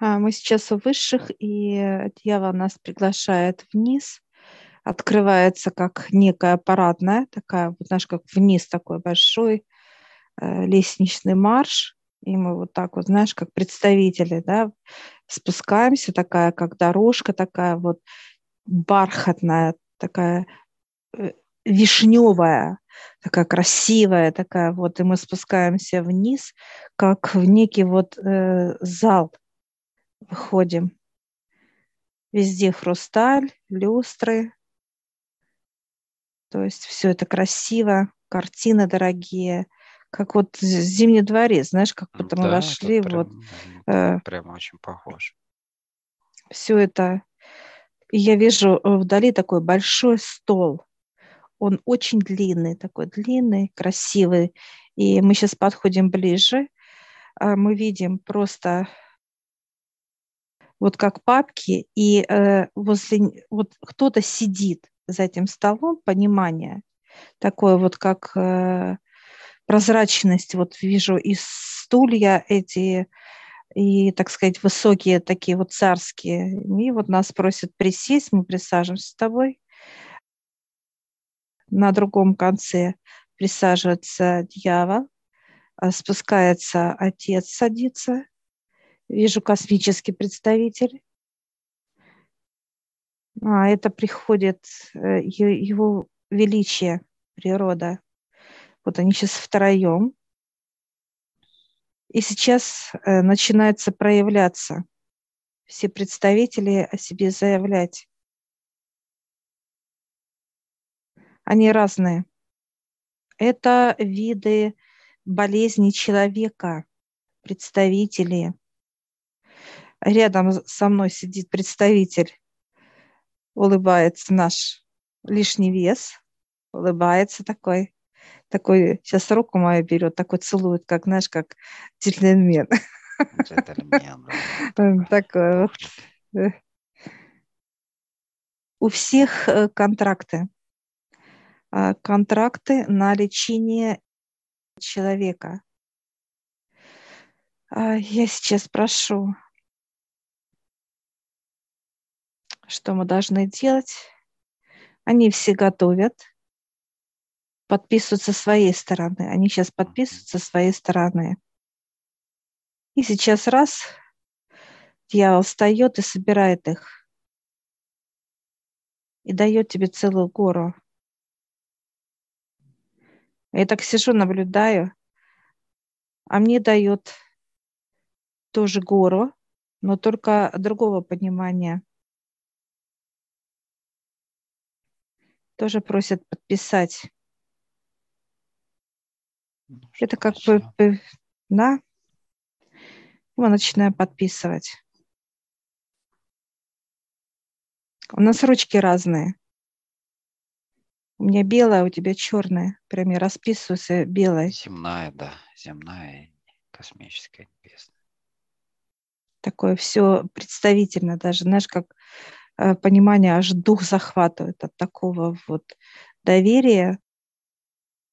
А, Мы сейчас у высших, и дьявол нас приглашает вниз. Открывается как некая парадная, такая, вот, знаешь, как вниз такой большой э, лестничный марш. И мы вот так вот, знаешь, как представители, да, спускаемся, такая, как дорожка, такая вот бархатная, такая э, вишневая, такая красивая, такая вот, и мы спускаемся вниз, как в некий вот э, зал выходим. Везде хрусталь, люстры. То есть все это красиво, картины дорогие, как вот зимний дворец, знаешь, как будто мы Да, вошли, тут вот прям, м, э, прям очень похож. все это. И я вижу э, вдали такой большой стол. Он очень длинный, такой длинный, красивый. И мы сейчас подходим ближе. а Мы видим просто вот как папки, и э, возле вот кто-то сидит за этим столом, понимание такое вот как э, прозрачность, вот вижу и стулья эти, и, так сказать, высокие такие вот царские. И вот нас просят присесть, мы присаживаемся с тобой. На другом конце присаживается дьявол, а спускается отец, садится. Вижу космический представитель. А, это приходит э, его величие, природа. Вот они сейчас втроем. И сейчас э, начинается проявляться. Все представители о себе заявлять. Они разные. Это виды болезней человека, представители. Рядом со мной сидит представитель, улыбается наш лишний вес, улыбается такой, такой, сейчас руку мою берет, такой целует, как, знаешь, как джентльмен. Такой вот. У всех э, контракты. А, Контракты на лечение человека. А, Я сейчас прошу, что мы должны делать. Они все готовят, подписывают со своей стороны. Они сейчас подписывают со своей стороны. И сейчас раз, дьявол встает и собирает их. И дает тебе целую гору. Я так сижу, наблюдаю, а мне дает тоже гору, но только другого понимания. Тоже просят подписать. Ну, Это как бы, бы- да. Мы начинаем подписывать. У нас ручки разные. У меня белая, у тебя черная. Прям я расписываюсь белой. Земная, да, земная космическая, небесная. Такое все представительно даже, знаешь, как э, понимание, аж дух захватывает от такого вот доверия.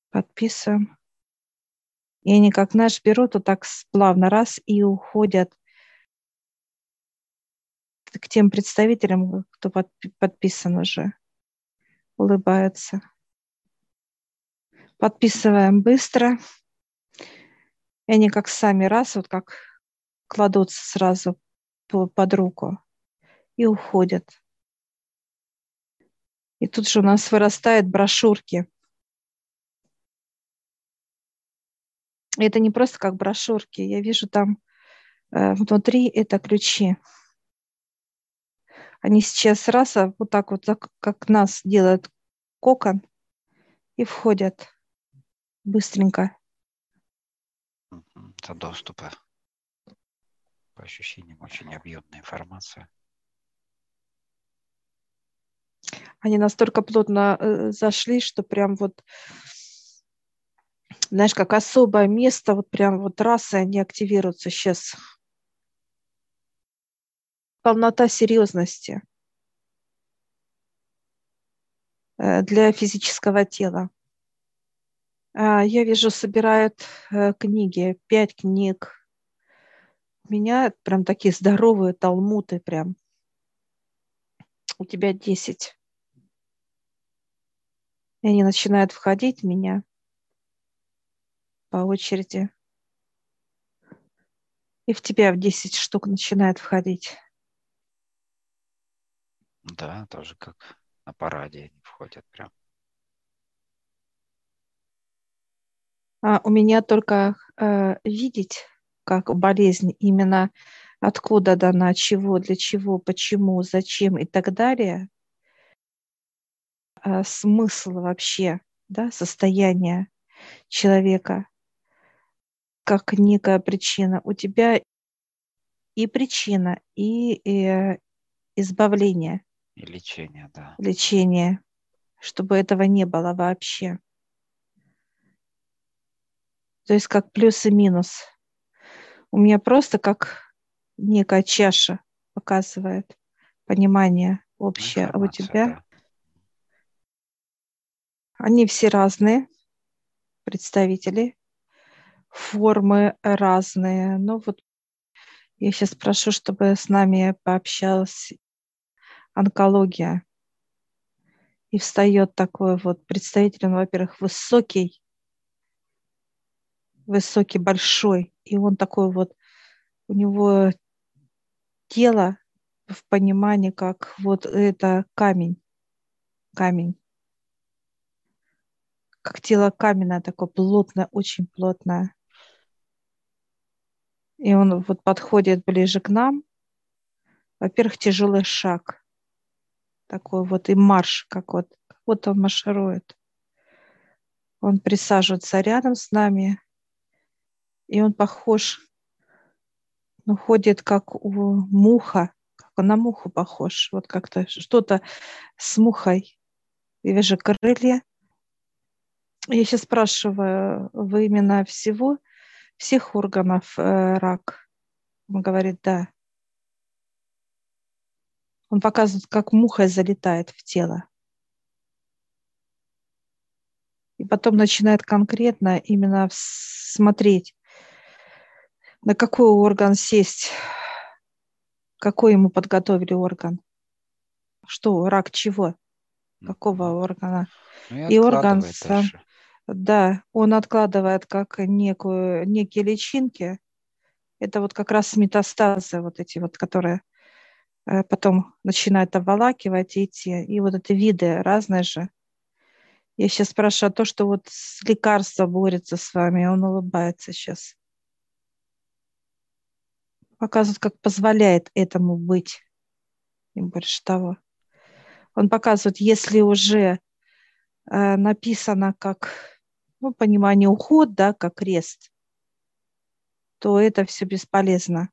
Подписываем. И они как наш берут, вот так плавно раз и уходят к тем представителям, кто подпи- подписан уже, улыбаются. Подписываем быстро. И они как сами раз, вот как кладутся сразу по- под руку и уходят. И тут же у нас вырастают брошюрки. И это не просто как брошюрки. Я вижу там э, внутри это ключи. Они сейчас раз, а вот так вот, как нас делают кокон, и входят быстренько. Это доступы. По ощущениям, очень объемная информация. Они настолько плотно э, зашли, что прям вот, знаешь, как особое место, вот прям вот раз, и они активируются сейчас. Полнота серьезности э, для физического тела. А, Я вижу, собирают э, книги, пять книг, У меня прям такие здоровые талмуты прям. У тебя 10. И они начинают входить в меня по очереди. И в тебя в 10 штук начинает входить. Да, тоже как на параде они входят прям. А у меня только э, видеть, как болезнь именно откуда дана, чего, для чего, почему, зачем и так далее, смысл вообще, да, состояние человека как некая причина. У тебя и причина, и, и э, избавление. И лечение, да. Лечение, чтобы этого не было вообще. То есть как плюс и минус. У меня просто как некая чаша показывает понимание общее, а у тебя да. Они все разные представители, формы разные. Но вот я сейчас прошу, чтобы с нами пообщалась онкология. И встает такой вот представитель, он, во-первых, высокий, высокий, большой, и он такой вот, у него тело в понимании, как вот это камень, камень, как тело каменное, такое плотное, очень плотное. И он вот подходит ближе к нам. Во-первых, тяжелый шаг. Такой вот и марш, как вот, вот он марширует. Он присаживается рядом с нами, и он похож, ну, ходит как у муха, как он на муху похож, вот как-то что-то с мухой. Я вижу крылья. Я сейчас спрашиваю, вы именно всего, всех органов э, рак? Он говорит, да. Он показывает, как муха залетает в тело. И потом начинает конкретно именно смотреть, на какой орган сесть, какой ему подготовили орган. Что, рак чего? Какого органа? Ну, и, и орган сам, да, он откладывает как некую, некие личинки. Это вот как раз метастазы вот эти вот, которые э, потом начинают обволакивать и идти. И вот эти виды разные же. Я сейчас спрашиваю, а то, что вот лекарство борется с вами, он улыбается сейчас показывает, как позволяет этому быть. И больше того. Он показывает, если уже э, написано как ну, понимание уход, да, как крест, то это все бесполезно.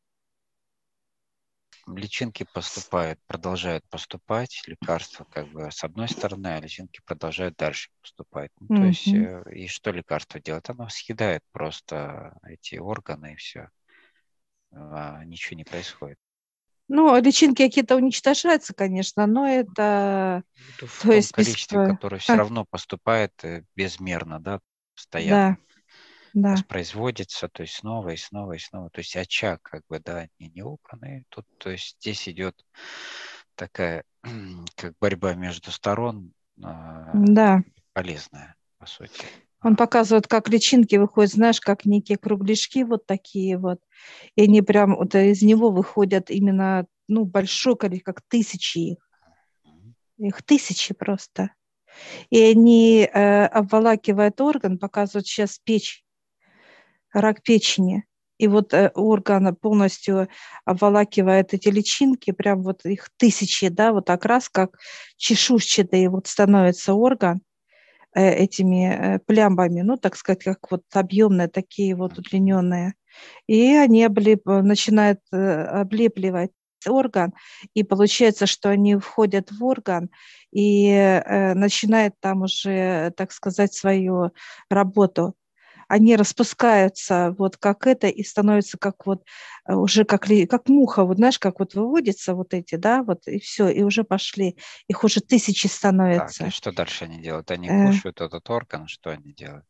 Личинки поступают, продолжают поступать, лекарства как бы с одной стороны, а личинки продолжают дальше поступать. Ну, mm-hmm. То есть, э, и что лекарство делает? Оно съедает просто эти органы и все а ничего не происходит. Ну, личинки какие-то уничтожаются, конечно, но это... Ну, в то том есть количестве, без... которое все равно поступает э, безмерно, да, постоянно. Да. Воспроизводится, то есть снова и снова и снова. То есть очаг, как бы, да, не, не убранный. Тут, то есть здесь идет такая, как борьба между сторон, а, да. полезная, по сути. Он показывает, как личинки выходят, знаешь, как некие кругляшки вот такие вот. И они прям вот из него выходят именно, ну, большой количество, как тысячи их. Их тысячи просто. И они э, обволакивают орган, показывают сейчас печь, рак печени. И вот э, орган полностью обволакивает эти личинки, прям вот их тысячи, да, вот так раз, как чешуйчатый вот становится орган – Э, этими плямбами, ну, так сказать, как вот объемные, такие вот удлиненные. И они облеп, начинают облепливать орган, и получается, что они входят в орган и э, начинают там уже, так сказать, свою работу они распускаются вот как это и становятся как вот э, уже как, как муха, вот знаешь, как вот выводятся вот эти, да, вот и все, и уже пошли. Их уже тысячи становятся. Так, и что дальше они делают? Они э, кушают этот орган, что они делают?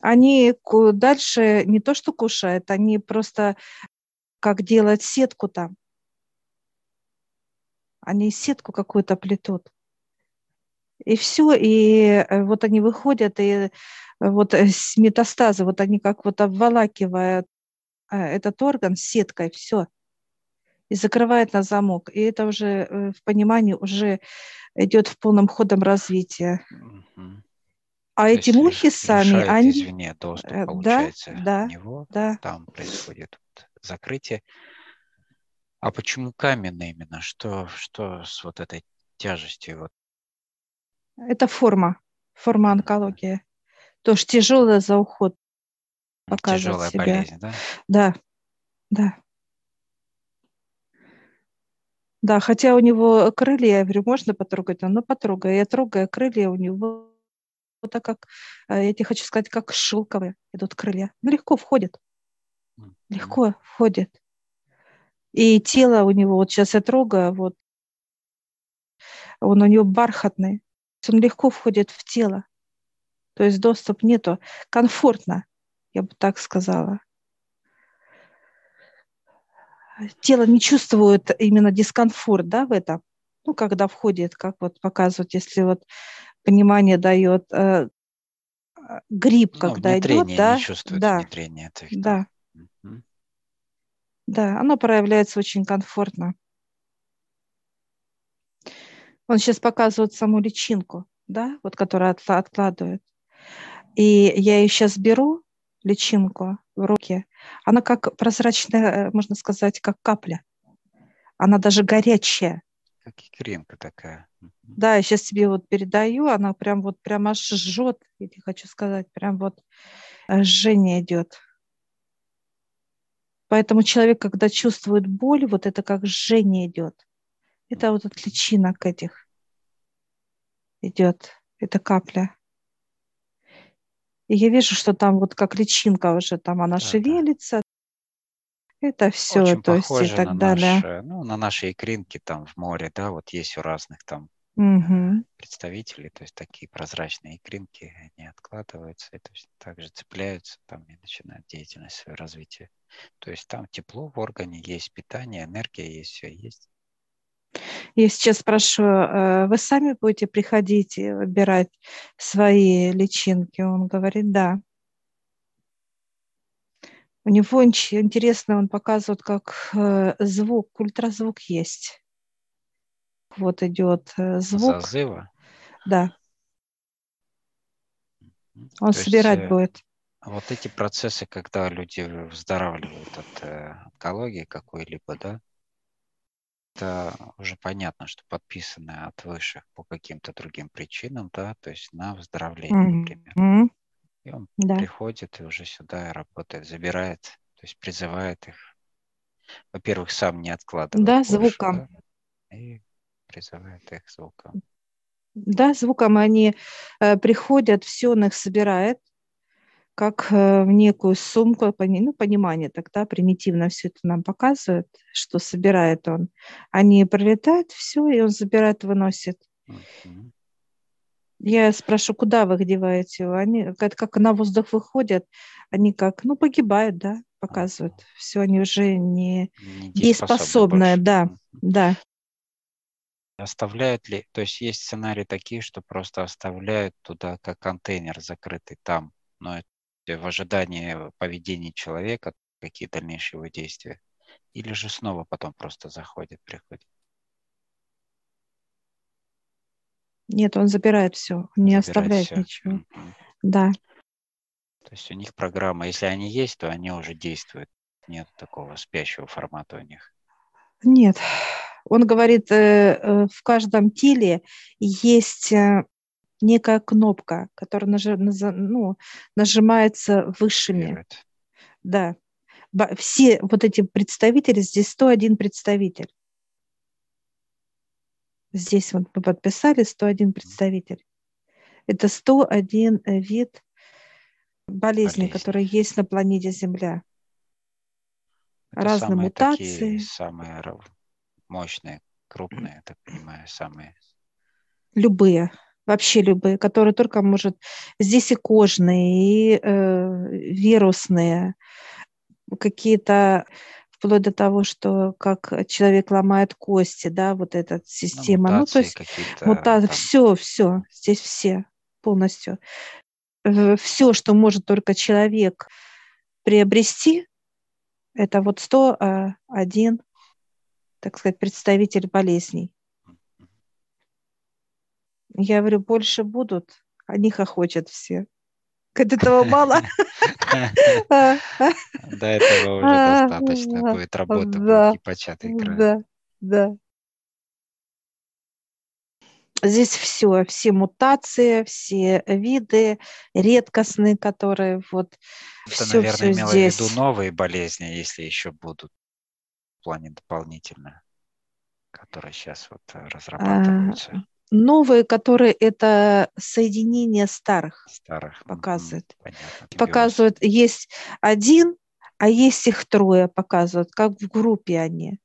Они дальше не то что кушают, они просто как делать сетку там. Они сетку какую-то плетут. И все, и э, вот они выходят, и э, вот с метастаза, вот они как вот обволакивают этот орган сеткой, все, и закрывает на замок. И это уже в понимании уже идет в полном ходом развития. А То эти мухи сами, они... извне доступ, э, получается, да, да, него, да. там происходит закрытие. А почему каменный именно? Что, что с вот этой тяжестью? Вот? Это форма, форма онкологии. Тоже тяжелая за уход показывает Тяжелая себя. болезнь, да? Да, да. Да, хотя у него крылья, я говорю, можно потрогать? Ну, потрогай. Я трогаю крылья у него вот так как, э, я тебе хочу сказать, как шелковые идут крылья. Ну, легко входит. Легко входит. И тело у него, вот сейчас я трогаю, вот, он у него бархатный. Он легко входит в тело. То есть доступ нету. Комфортно, я бы так сказала. Тело не чувствует именно дискомфорт, да, в этом. Ну, когда входит, как вот показывают, если вот понимание дает э, грипп, ну, когда идет, да, не чувствует да, внедрение. Да, да. Да, оно проявляется очень комфортно. Он сейчас показывает саму личинку, да, вот которая откладывает. И я ее сейчас беру, личинку, в руки. Она как прозрачная, э, можно сказать, как капля. Она даже горячая. Как кремка такая. Да, я сейчас тебе вот передаю, она прям вот прям аж жжет, я тебе хочу сказать, прям вот э, жжение идет. Поэтому человек, когда чувствует боль, вот это как жжение идет. Это вот от личинок этих идет, это капля. И я вижу, что там вот как личинка уже, там она да, шевелится, это все, Очень то есть и так на далее. Наши, ну, на наши икринки там в море, да, вот есть у разных там угу. представителей, то есть такие прозрачные икринки, они откладываются и то есть также цепляются там и начинают деятельность свое развитие. То есть там тепло в органе, есть питание, энергия есть, все есть. Я сейчас спрошу, э, вы сами будете приходить и выбирать свои личинки? Он говорит, да. У него интересно, он показывает, как э, звук, ультразвук есть. Вот идет э, звук. Зазыва? Да. Он То собирать есть, будет. Вот эти процессы, когда люди выздоравливают от э, онкологии какой-либо, да, это уже понятно, что подписаны от высших по каким-то другим причинам, да, то есть на выздоровление, mm-hmm. например. И он да. приходит и уже сюда работает, забирает, то есть призывает их. Во-первых, сам не откладывает. Да, больше, звуком. Да, и призывает их звуком. Да, звуком они э, приходят, все он их собирает, как э, в некую сумку, ну, понимание тогда примитивно все это нам показывает, что собирает он. Они прилетают, все, и он забирает, выносит. Я спрошу, куда вы их деваете? Они как, как на воздух выходят, они как, ну, погибают, да, показывают. Все, они уже не, не дееспособны, да, да. Оставляют ли, то есть есть сценарии такие, что просто оставляют туда как контейнер закрытый там, но в ожидании поведения человека, какие дальнейшие его действия, или же снова потом просто заходит, приходит. Нет, он забирает все, не забирает оставляет все. ничего. Mm-hmm. Да. То есть у них программа, если они есть, то они уже действуют. Нет такого спящего формата у них. Нет. Он говорит, э, э, в каждом теле есть э, некая кнопка, которая нажи, ну, нажимается высшими. Да. Все вот эти представители, здесь 101 представитель. Здесь вот мы подписали 101 представитель. Это 101 э, вид болезней, Болезнь. которые есть на планете Земля. Это Разные самые мутации. Такие, самые мощные, крупные, так понимаю, самые. Любые, вообще любые, которые только может. Здесь и кожные, и э, вирусные, какие-то вплоть до того, что как человек ломает кости, да, вот эта система. Ну, ну то есть мутации, все, все, здесь все полностью. Все, что может только человек приобрести, это вот 101, так сказать, представитель болезней. Я говорю, больше будут, они хохочут все. От этого мало. До этого уже достаточно будет работы, будет непочатый край. Да, да. Здесь все, все мутации, все виды редкостные, которые вот Это, все, наверное, все имело здесь. в виду новые болезни, если еще будут в плане дополнительно, которые сейчас вот э, разрабатываются. А, новые, которые это соединение старых, старых. показывают. Понятно. Показывают, есть один, а есть их трое показывают, как в группе они.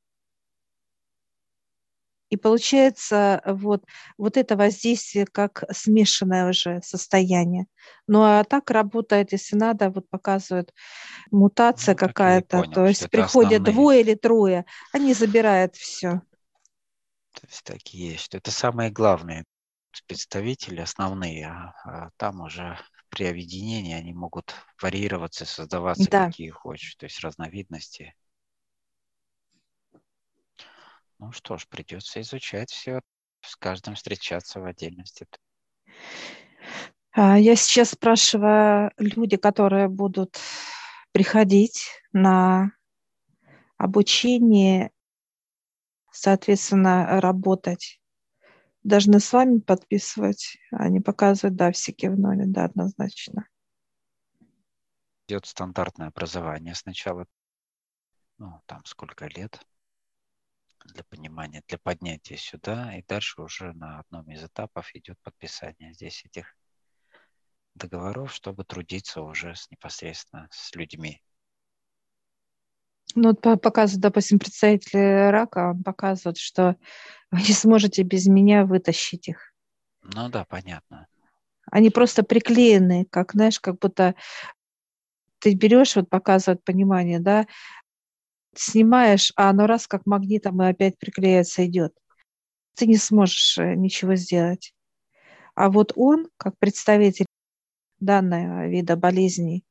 И получается вот, вот это воздействие как смешанное уже состояние. Ну а так работает, если надо, вот показывают мутация ну, какая-то, то есть приходят основные. двое или трое, они забирают все. То есть такие есть. Это самые главные представители, основные, а, а там уже при объединении они могут варьироваться, создаваться да. какие хочешь, то есть разновидности. Ну что ж, придется изучать все, с каждым встречаться в отдельности. А, я сейчас спрашиваю люди, которые будут приходить на обучение соответственно, работать. Должны с вами подписывать, а не показывать, да, все кивнули, да, однозначно. Идет стандартное образование сначала, ну, там сколько лет для понимания, для поднятия сюда, и дальше уже на одном из этапов идет подписание здесь этих договоров, чтобы трудиться уже с, непосредственно с людьми. Ну, вот показывают, допустим, представители рака, он показывает, что вы не сможете без меня вытащить их. Ну да, понятно. Они просто приклеены, как, знаешь, как будто ты берешь, вот показывает понимание, да, снимаешь, а оно раз как магнитом и опять приклеится, идет. Ты не сможешь э, ничего сделать. А вот он, как представитель данного вида болезней,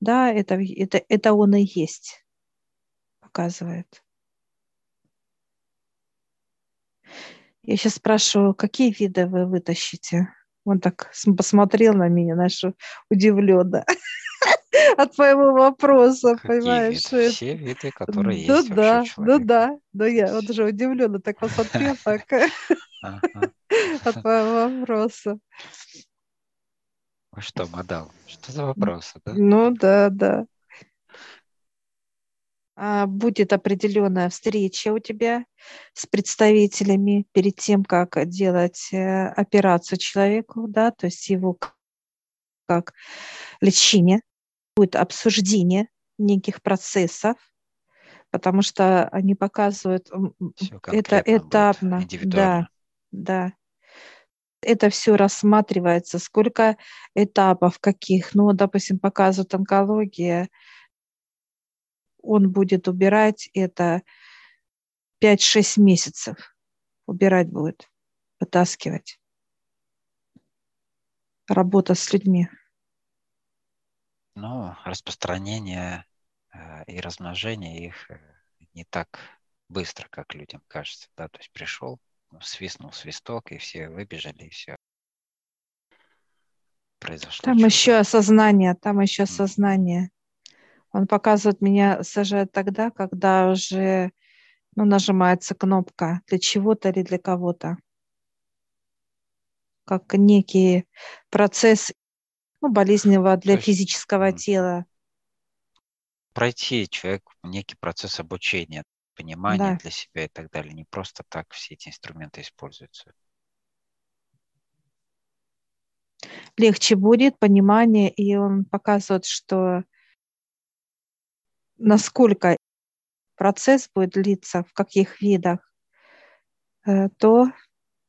да, это, это, это он и есть показывает. Я сейчас спрашиваю, какие виды вы вытащите? Он так посмотрел на меня, знаешь, удивленно от твоего вопроса, Какие понимаешь? Виды? Все виды, которые ну, есть да, Ну да, да, я вот уже удивленно так посмотрел так от твоего вопроса. что, мадам, что за вопросы, да? Ну да, да. А, будет определенная встреча у тебя с представителями перед тем, как делать э, операцию человеку, да, то есть его как лечение, будет обсуждение неких процессов, потому что они показывают это этапно, да, да. Это все рассматривается, сколько этапов, каких, ну, допустим, показывают онкология, он будет убирать это 5-6 месяцев. Убирать будет, вытаскивать. Работа с людьми. Ну, распространение э, и размножение их э, не так быстро, как людям кажется. Да? То есть пришел, свистнул свисток, и все выбежали, и все. Произошло. Там еще осознание, там еще осознание. Он показывает меня, сажает тогда, когда уже ну, нажимается кнопка для чего-то или для кого-то. Как некий процесс ну, болезненного для есть, физического тела. Пройти человек некий процесс обучения, понимания да. для себя и так далее. Не просто так все эти инструменты используются. Легче будет понимание, и он показывает, что насколько процесс будет длиться, в каких видах, э, то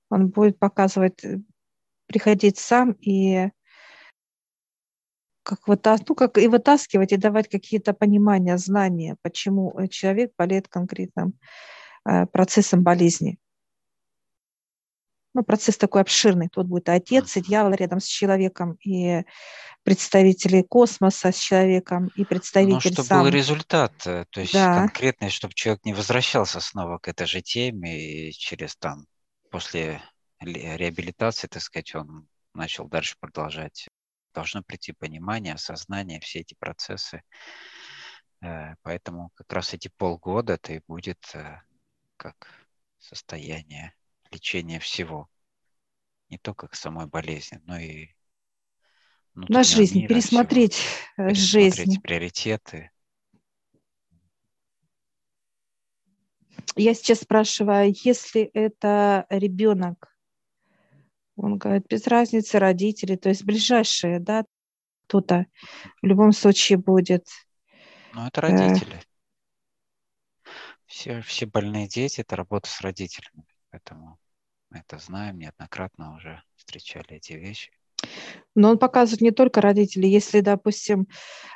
он будет показывать, э, приходить сам и как, вытас... ну, как и вытаскивать, и давать какие-то понимания, знания, почему человек болеет конкретным э, процессом болезни. Ну, процесс такой обширный. Тут будет отец, и дьявол рядом с человеком, и представители космоса с человеком, и представитель Но чтобы сам. был результат, э, то есть да. конкретный, чтобы человек не возвращался снова к этой же теме, и через там, после реабилитации, так сказать, он начал дальше продолжать. Должно прийти понимание, осознание, все эти процессы. Э, поэтому как раз эти полгода это и будет э, как состояние лечения всего. Не только к самой болезни, но и на жизнь, мира, пересмотреть, всего. Э, пересмотреть жизнь. приоритеты. Я сейчас спрашиваю, если это ребенок, он говорит, без разницы родители, то есть ближайшие, да, кто-то в любом случае будет. Ну, это родители. Э... Все, все больные дети – это работа с родителями, поэтому это знаем, неоднократно уже встречали эти вещи. Но он показывает не только родителей. Если, допустим,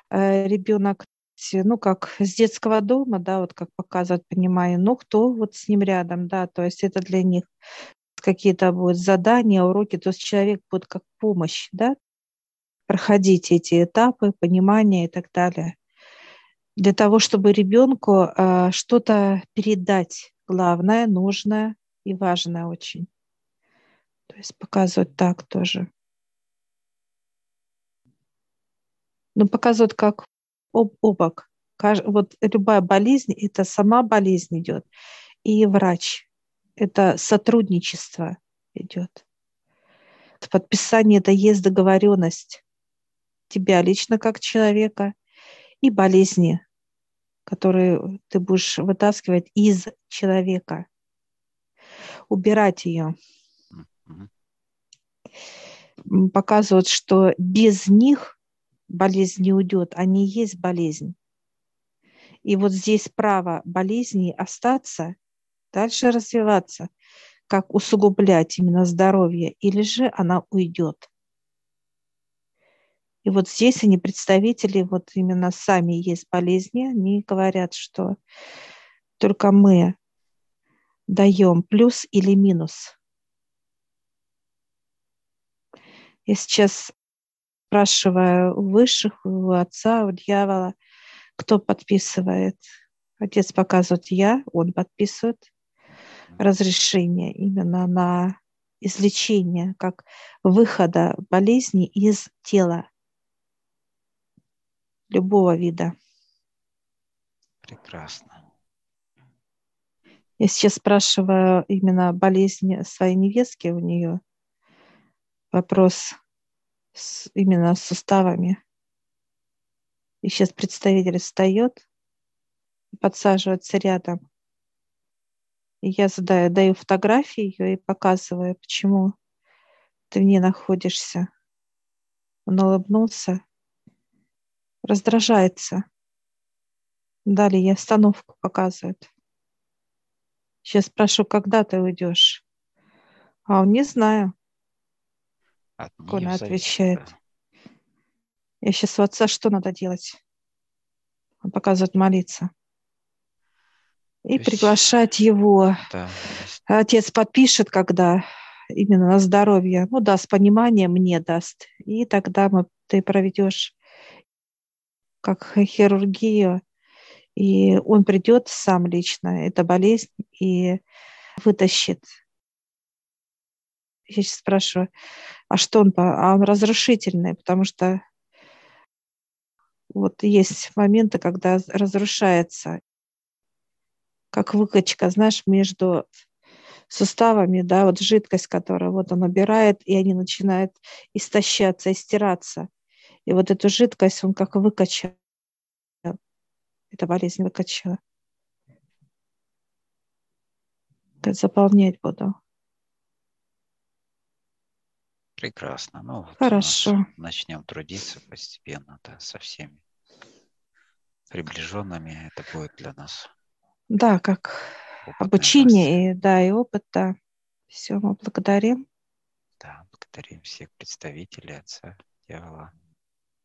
э, ребенок, ну, как с детского дома, да, вот как показывает, понимаю, ну, кто вот с ним рядом, да, то есть это для них какие-то будут задания, уроки, то есть человек будет как помощь, да, проходить эти этапы, понимания и так далее. Для того, чтобы ребенку э, что-то передать, главное, нужное и важное очень. То есть показывать так тоже. но показывают как об, обок. Вот любая болезнь, это сама болезнь идет, и врач. Это сотрудничество идет. Подписание – это есть договоренность тебя лично как человека и болезни, которые ты будешь вытаскивать из человека, убирать ее. Показывают, что без них болезнь не уйдет, они есть болезнь. И вот здесь право болезни остаться, дальше развиваться, как усугублять именно здоровье, или же она уйдет. И вот здесь они представители, вот именно сами есть болезни, они говорят, что только мы даем плюс или минус. Я сейчас спрашиваю у высших, у отца, у дьявола, кто подписывает. Отец показывает я, он подписывает разрешение именно на излечение, как выхода болезни из тела любого вида. Прекрасно. Я сейчас спрашиваю именно болезнь своей невестки у нее. Вопрос с, именно с суставами. И сейчас представитель встает подсаживается рядом. И я задаю, даю фотографии ее и показываю, почему ты в ней находишься. Он улыбнулся, раздражается. Далее остановку показывает. Сейчас спрошу, когда ты уйдешь. А он не знаю. От Коля отвечает. Да. Я сейчас у отца что надо делать? Он показывает молиться. И есть... приглашать его. Да. Отец подпишет, когда именно на здоровье, ну, даст понимание, мне даст. И тогда мы, ты проведешь как хирургию, и он придет сам лично, это болезнь, и вытащит я сейчас спрашиваю, а что он, а он разрушительный, потому что вот есть моменты, когда разрушается, как выкачка, знаешь, между суставами, да, вот жидкость, которая вот он набирает, и они начинают истощаться, истираться. И вот эту жидкость он как выкачал. Эта болезнь выкачала. Заполнять буду. Прекрасно. Ну, вот Хорошо. Начнем трудиться постепенно да, со всеми приближенными. Это будет для нас. Да, как обучение, и, да, и опыт, да. Все, мы благодарим. Да, благодарим всех представителей Отца Дьявола.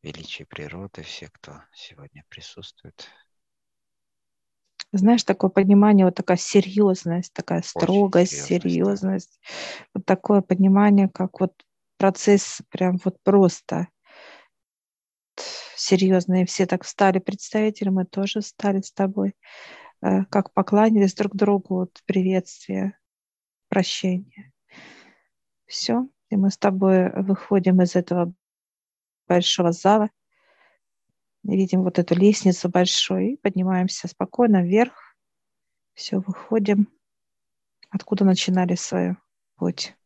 величие природы, все, кто сегодня присутствует. Знаешь, такое понимание, вот такая серьезность, такая строгость, серьезность. серьезность. Да. Вот такое понимание, как вот процесс прям вот просто серьезные. Все так встали представители, мы тоже встали с тобой, э, как покланялись друг другу, вот приветствие, прощение. Все, и мы с тобой выходим из этого большого зала, видим вот эту лестницу большую, и поднимаемся спокойно вверх. Все, выходим, откуда начинали свою путь.